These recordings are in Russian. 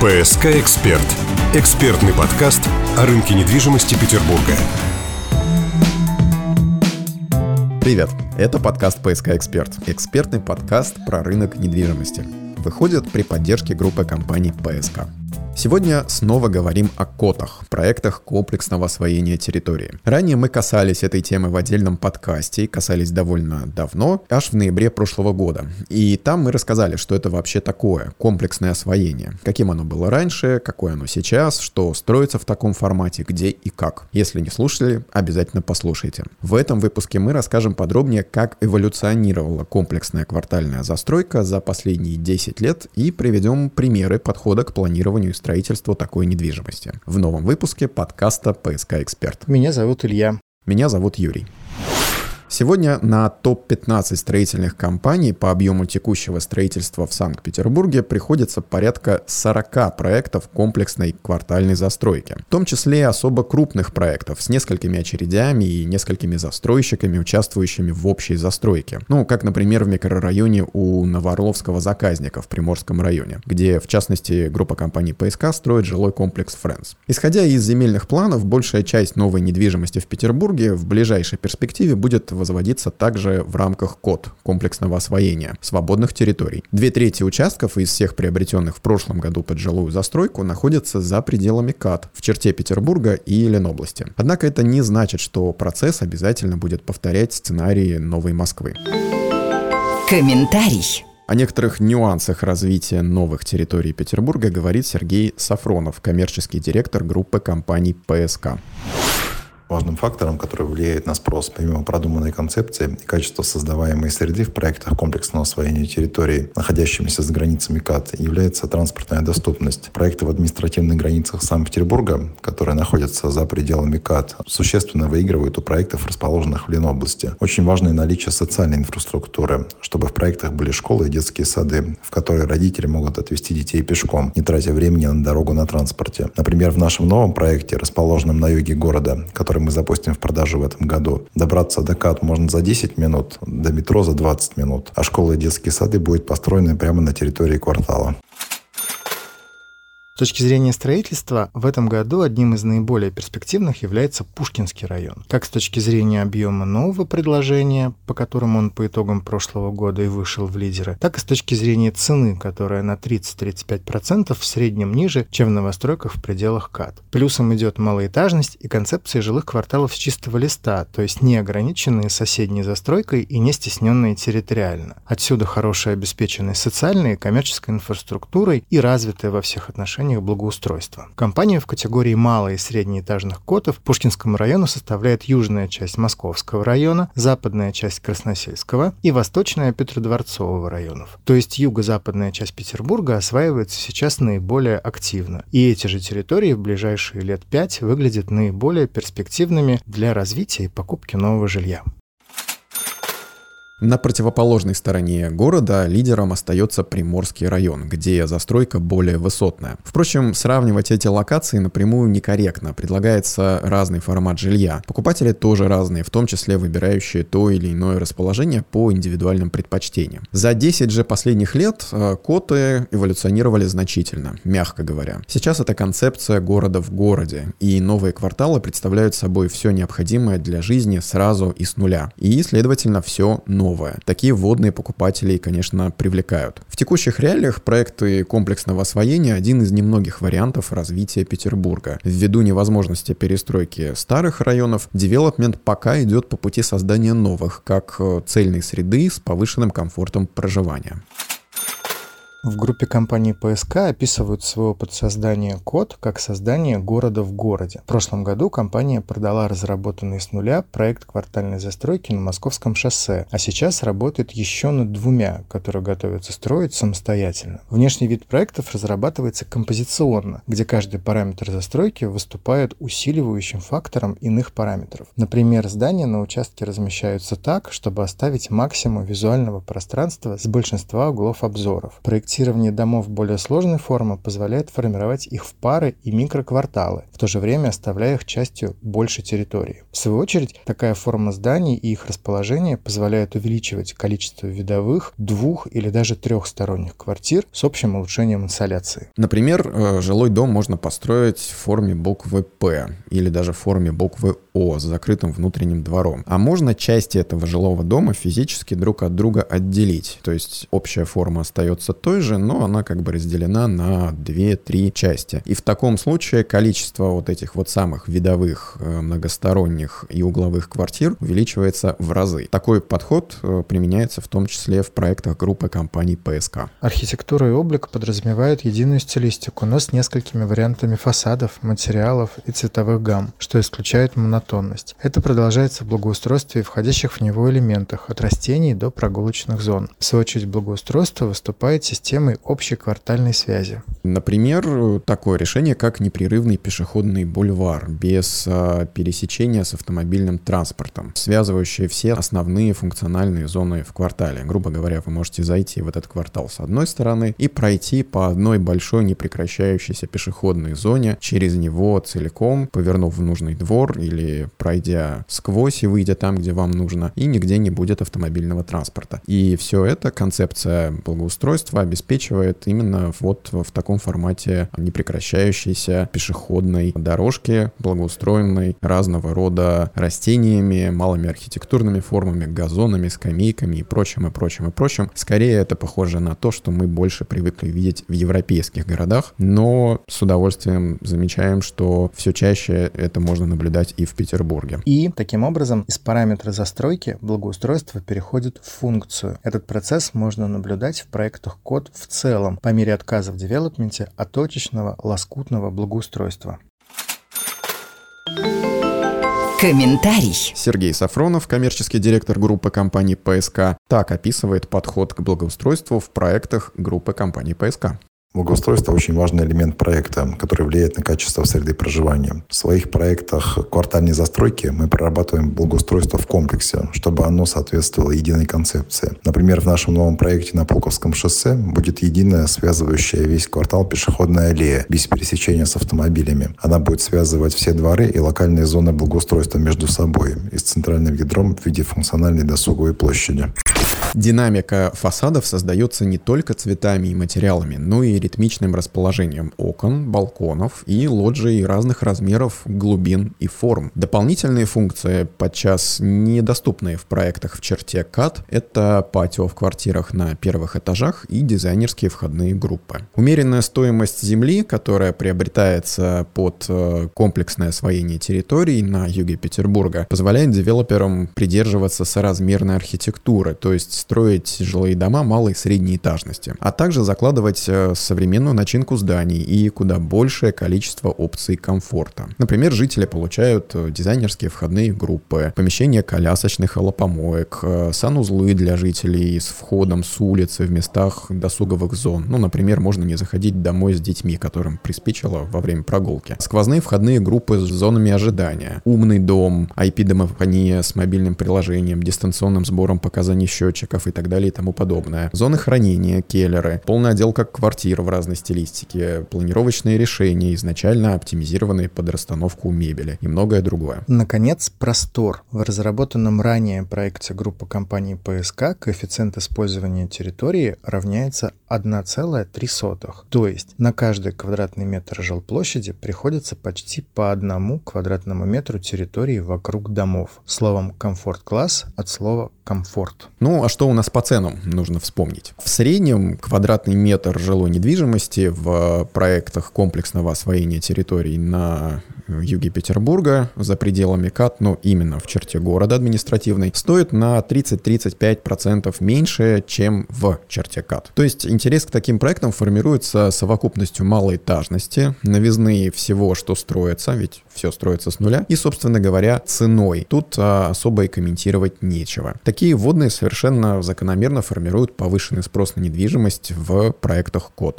«ПСК Эксперт» – экспертный подкаст о рынке недвижимости Петербурга. Привет! Это подкаст «ПСК Эксперт» – экспертный подкаст про рынок недвижимости. Выходит при поддержке группы компаний «ПСК». Сегодня снова говорим о котах, проектах комплексного освоения территории. Ранее мы касались этой темы в отдельном подкасте, касались довольно давно, аж в ноябре прошлого года. И там мы рассказали, что это вообще такое, комплексное освоение, каким оно было раньше, какое оно сейчас, что строится в таком формате, где и как. Если не слушали, обязательно послушайте. В этом выпуске мы расскажем подробнее, как эволюционировала комплексная квартальная застройка за последние 10 лет и приведем примеры подхода к планированию и строительству такой недвижимости. В новом выпуске подкаста «ПСК Эксперт». Меня зовут Илья. Меня зовут Юрий. Сегодня на топ-15 строительных компаний по объему текущего строительства в Санкт-Петербурге приходится порядка 40 проектов комплексной квартальной застройки. В том числе особо крупных проектов с несколькими очередями и несколькими застройщиками, участвующими в общей застройке. Ну, как, например, в микрорайоне у Новоорловского заказника в Приморском районе, где, в частности, группа компаний ПСК строит жилой комплекс Friends. Исходя из земельных планов, большая часть новой недвижимости в Петербурге в ближайшей перспективе будет возводиться также в рамках КОД комплексного освоения свободных территорий. Две трети участков из всех приобретенных в прошлом году под жилую застройку находятся за пределами КАД в черте Петербурга и Ленобласти. Однако это не значит, что процесс обязательно будет повторять сценарии Новой Москвы. Комментарий. О некоторых нюансах развития новых территорий Петербурга говорит Сергей Сафронов, коммерческий директор группы компаний ПСК важным фактором, который влияет на спрос, помимо продуманной концепции и качества создаваемой среды в проектах комплексного освоения территории, находящимися за границами КАТ, является транспортная доступность. Проекты в административных границах Санкт-Петербурга, которые находятся за пределами КАТ, существенно выигрывают у проектов, расположенных в Ленобласти. Очень важно и наличие социальной инфраструктуры, чтобы в проектах были школы и детские сады, в которые родители могут отвезти детей пешком, не тратя времени на дорогу на транспорте. Например, в нашем новом проекте, расположенном на юге города, который который мы запустим в продажу в этом году. Добраться до КАТ можно за 10 минут, до метро за 20 минут, а школы и детские сады будут построены прямо на территории квартала. С точки зрения строительства, в этом году одним из наиболее перспективных является Пушкинский район. Как с точки зрения объема нового предложения, по которому он по итогам прошлого года и вышел в лидеры, так и с точки зрения цены, которая на 30-35% в среднем ниже, чем в новостройках в пределах КАТ. Плюсом идет малоэтажность и концепция жилых кварталов с чистого листа, то есть не ограниченные соседней застройкой и не стесненные территориально. Отсюда хорошая обеспеченность социальной и коммерческой инфраструктурой и развитая во всех отношениях состояниях благоустройства. Компания в категории мало- и среднеэтажных котов Пушкинскому району составляет южная часть Московского района, западная часть Красносельского и восточная Петродворцового районов. То есть юго-западная часть Петербурга осваивается сейчас наиболее активно. И эти же территории в ближайшие лет пять выглядят наиболее перспективными для развития и покупки нового жилья. На противоположной стороне города лидером остается Приморский район, где застройка более высотная. Впрочем, сравнивать эти локации напрямую некорректно. Предлагается разный формат жилья. Покупатели тоже разные, в том числе выбирающие то или иное расположение по индивидуальным предпочтениям. За 10 же последних лет э, коты эволюционировали значительно, мягко говоря. Сейчас это концепция города в городе, и новые кварталы представляют собой все необходимое для жизни сразу и с нуля. И, следовательно, все новое новое. Такие водные покупатели, конечно, привлекают. В текущих реалиях проекты комплексного освоения один из немногих вариантов развития Петербурга. Ввиду невозможности перестройки старых районов, девелопмент пока идет по пути создания новых, как э, цельной среды с повышенным комфортом проживания. В группе компании ПСК описывают свой опыт создания код как создание города в городе. В прошлом году компания продала разработанный с нуля проект квартальной застройки на Московском шоссе, а сейчас работает еще над двумя, которые готовятся строить самостоятельно. Внешний вид проектов разрабатывается композиционно, где каждый параметр застройки выступает усиливающим фактором иных параметров. Например, здания на участке размещаются так, чтобы оставить максимум визуального пространства с большинства углов обзоров. Проект проектирование домов более сложной формы позволяет формировать их в пары и микрокварталы, в то же время оставляя их частью большей территории. В свою очередь, такая форма зданий и их расположение позволяет увеличивать количество видовых, двух или даже трехсторонних квартир с общим улучшением инсоляции. Например, э, жилой дом можно построить в форме буквы «П» или даже в форме буквы «О» с закрытым внутренним двором. А можно части этого жилого дома физически друг от друга отделить. То есть общая форма остается той же, но она как бы разделена на 2-3 части. И в таком случае количество вот этих вот самых видовых, э, многосторонних и угловых квартир увеличивается в разы. Такой подход э, применяется в том числе в проектах группы компаний ПСК. Архитектура и облик подразумевают единую стилистику, но с несколькими вариантами фасадов, материалов и цветовых гамм, что исключает монотонность. Это продолжается в благоустройстве и входящих в него элементах, от растений до прогулочных зон. В свою очередь благоустройство выступает системой общей квартальной связи. Например, такое решение, как непрерывный пешеходный бульвар без а, пересечения с автомобильным транспортом, связывающий все основные функциональные зоны в квартале. Грубо говоря, вы можете зайти в этот квартал с одной стороны и пройти по одной большой непрекращающейся пешеходной зоне через него целиком, повернув в нужный двор или пройдя сквозь и выйдя там, где вам нужно, и нигде не будет автомобильного транспорта. И все это концепция благоустройства обеспечивает именно вот в таком формате непрекращающейся пешеходной дорожки, благоустроенной разного рода растениями, малыми архитектурными формами, газонами, скамейками и прочим, и прочим, и прочим. Скорее это похоже на то, что мы больше привыкли видеть в европейских городах, но с удовольствием замечаем, что все чаще это можно наблюдать и в Петербурге. И таким образом из параметра застройки благоустройство переходит в функцию. Этот процесс можно наблюдать в проектах код в целом по мере отказа в девелопменте от точечного лоскутного благоустройства. Комментарий. Сергей Сафронов, коммерческий директор группы компании ПСК, так описывает подход к благоустройству в проектах группы компании ПСК. Благоустройство – очень важный элемент проекта, который влияет на качество среды проживания. В своих проектах квартальной застройки мы прорабатываем благоустройство в комплексе, чтобы оно соответствовало единой концепции. Например, в нашем новом проекте на Пулковском шоссе будет единая связывающая весь квартал пешеходная аллея без пересечения с автомобилями. Она будет связывать все дворы и локальные зоны благоустройства между собой и с центральным ядром в виде функциональной досуговой площади. Динамика фасадов создается не только цветами и материалами, но и ритмичным расположением окон, балконов и лоджий разных размеров, глубин и форм. Дополнительные функции, подчас недоступные в проектах в черте CAD, это патио в квартирах на первых этажах и дизайнерские входные группы. Умеренная стоимость земли, которая приобретается под э, комплексное освоение территорий на юге Петербурга, позволяет девелоперам придерживаться соразмерной архитектуры, то есть строить жилые дома малой и средней этажности, а также закладывать э, современную начинку зданий и куда большее количество опций комфорта. Например, жители получают э, дизайнерские входные группы, помещения колясочных лопомоек, э, санузлы для жителей с входом с улицы в местах досуговых зон. Ну, например, можно не заходить домой с детьми, которым приспичило во время прогулки. Сквозные входные группы с зонами ожидания. Умный дом, IP-домофония с мобильным приложением, дистанционным сбором показаний счетчик, ящиков и так далее и тому подобное. Зоны хранения, келлеры, полная отделка квартир в разной стилистике, планировочные решения, изначально оптимизированные под расстановку мебели и многое другое. Наконец, простор. В разработанном ранее проекте группы компаний ПСК коэффициент использования территории равняется 1,3. То есть на каждый квадратный метр жилплощади приходится почти по одному квадратному метру территории вокруг домов. Словом, комфорт-класс от слова комфорт. Ну, а что у нас по ценам, нужно вспомнить. В среднем квадратный метр жилой недвижимости в проектах комплексного освоения территорий на юге Петербурга, за пределами КАТ, но именно в черте города административной, стоит на 30-35% меньше, чем в черте КАТ. То есть интерес к таким проектам формируется совокупностью малоэтажности, новизны всего, что строится, ведь все строится с нуля, и, собственно говоря, ценой. Тут а, особо и комментировать нечего. Такие вводные совершенно закономерно формируют повышенный спрос на недвижимость в проектах код.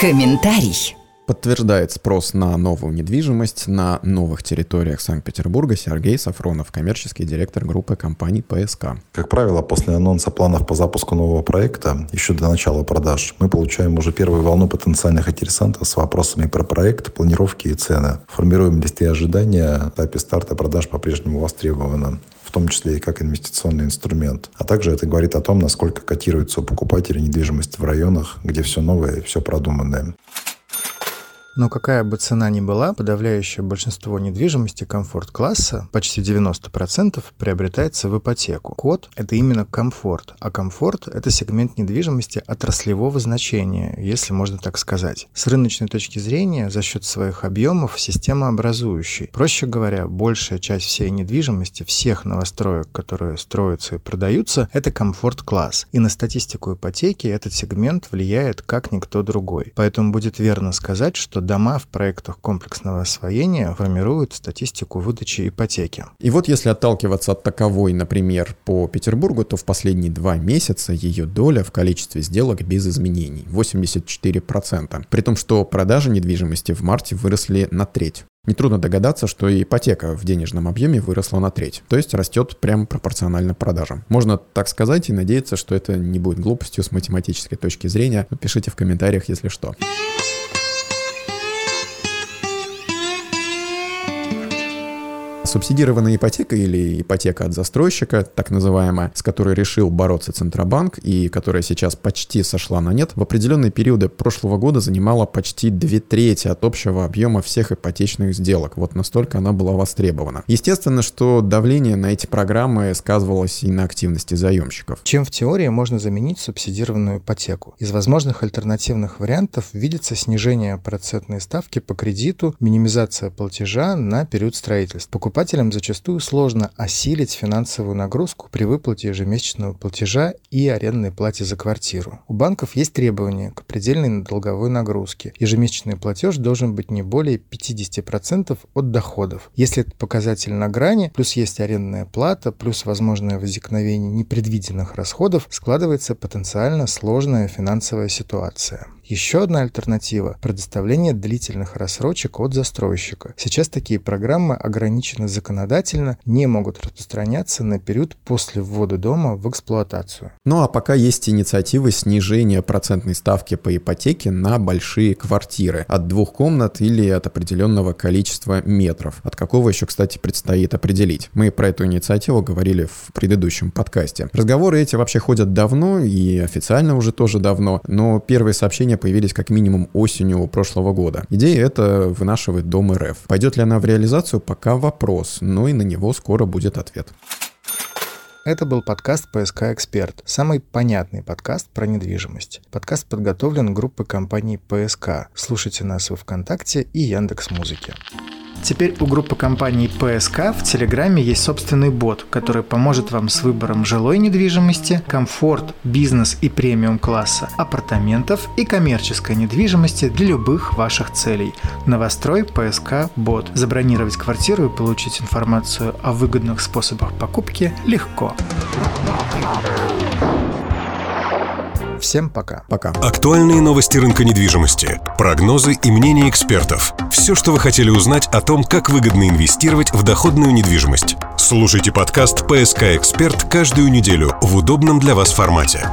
Комментарий. Подтверждает спрос на новую недвижимость на новых территориях Санкт-Петербурга Сергей Сафронов, коммерческий директор группы компаний ПСК. Как правило, после анонса планов по запуску нового проекта, еще до начала продаж, мы получаем уже первую волну потенциальных интересантов с вопросами про проект, планировки и цены. Формируем листы ожидания. Этапе старта продаж по-прежнему востребовано том числе и как инвестиционный инструмент. А также это говорит о том, насколько котируется у покупателей недвижимость в районах, где все новое и все продуманное. Но какая бы цена ни была, подавляющее большинство недвижимости комфорт-класса, почти 90%, приобретается в ипотеку. Код — это именно комфорт, а комфорт — это сегмент недвижимости отраслевого значения, если можно так сказать. С рыночной точки зрения, за счет своих объемов, системообразующий. Проще говоря, большая часть всей недвижимости, всех новостроек, которые строятся и продаются, это комфорт-класс. И на статистику ипотеки этот сегмент влияет как никто другой. Поэтому будет верно сказать, что дома в проектах комплексного освоения формируют статистику выдачи ипотеки. И вот если отталкиваться от таковой, например, по Петербургу, то в последние два месяца ее доля в количестве сделок без изменений 84%. При том, что продажи недвижимости в марте выросли на треть. Нетрудно догадаться, что и ипотека в денежном объеме выросла на треть, то есть растет прямо пропорционально продажам. Можно так сказать и надеяться, что это не будет глупостью с математической точки зрения. Пишите в комментариях, если что. Субсидированная ипотека или ипотека от застройщика, так называемая, с которой решил бороться Центробанк и которая сейчас почти сошла на нет, в определенные периоды прошлого года занимала почти две трети от общего объема всех ипотечных сделок. Вот настолько она была востребована. Естественно, что давление на эти программы сказывалось и на активности заемщиков. Чем в теории можно заменить субсидированную ипотеку? Из возможных альтернативных вариантов видится снижение процентной ставки по кредиту, минимизация платежа на период строительства. Покупатель Покупателям зачастую сложно осилить финансовую нагрузку при выплате ежемесячного платежа и арендной плате за квартиру. У банков есть требования к предельной долговой нагрузке. Ежемесячный платеж должен быть не более 50% от доходов. Если этот показатель на грани, плюс есть арендная плата, плюс возможное возникновение непредвиденных расходов, складывается потенциально сложная финансовая ситуация. Еще одна альтернатива – предоставление длительных рассрочек от застройщика. Сейчас такие программы ограничены законодательно, не могут распространяться на период после ввода дома в эксплуатацию. Ну а пока есть инициативы снижения процентной ставки по ипотеке на большие квартиры от двух комнат или от определенного количества метров. От какого еще, кстати, предстоит определить. Мы про эту инициативу говорили в предыдущем подкасте. Разговоры эти вообще ходят давно и официально уже тоже давно, но первые сообщения решения появились как минимум осенью прошлого года. Идея эта вынашивает Дом РФ. Пойдет ли она в реализацию, пока вопрос, но и на него скоро будет ответ. Это был подкаст «ПСК Эксперт», самый понятный подкаст про недвижимость. Подкаст подготовлен группой компании «ПСК». Слушайте нас в ВКонтакте и Яндекс Музыке. Теперь у группы компаний ПСК в Телеграме есть собственный бот, который поможет вам с выбором жилой недвижимости, комфорт, бизнес и премиум класса, апартаментов и коммерческой недвижимости для любых ваших целей. Новострой ПСК Бот. Забронировать квартиру и получить информацию о выгодных способах покупки легко. Всем пока. Пока. Актуальные новости рынка недвижимости, прогнозы и мнения экспертов. Все, что вы хотели узнать о том, как выгодно инвестировать в доходную недвижимость. Слушайте подкаст «ПСК Эксперт» каждую неделю в удобном для вас формате.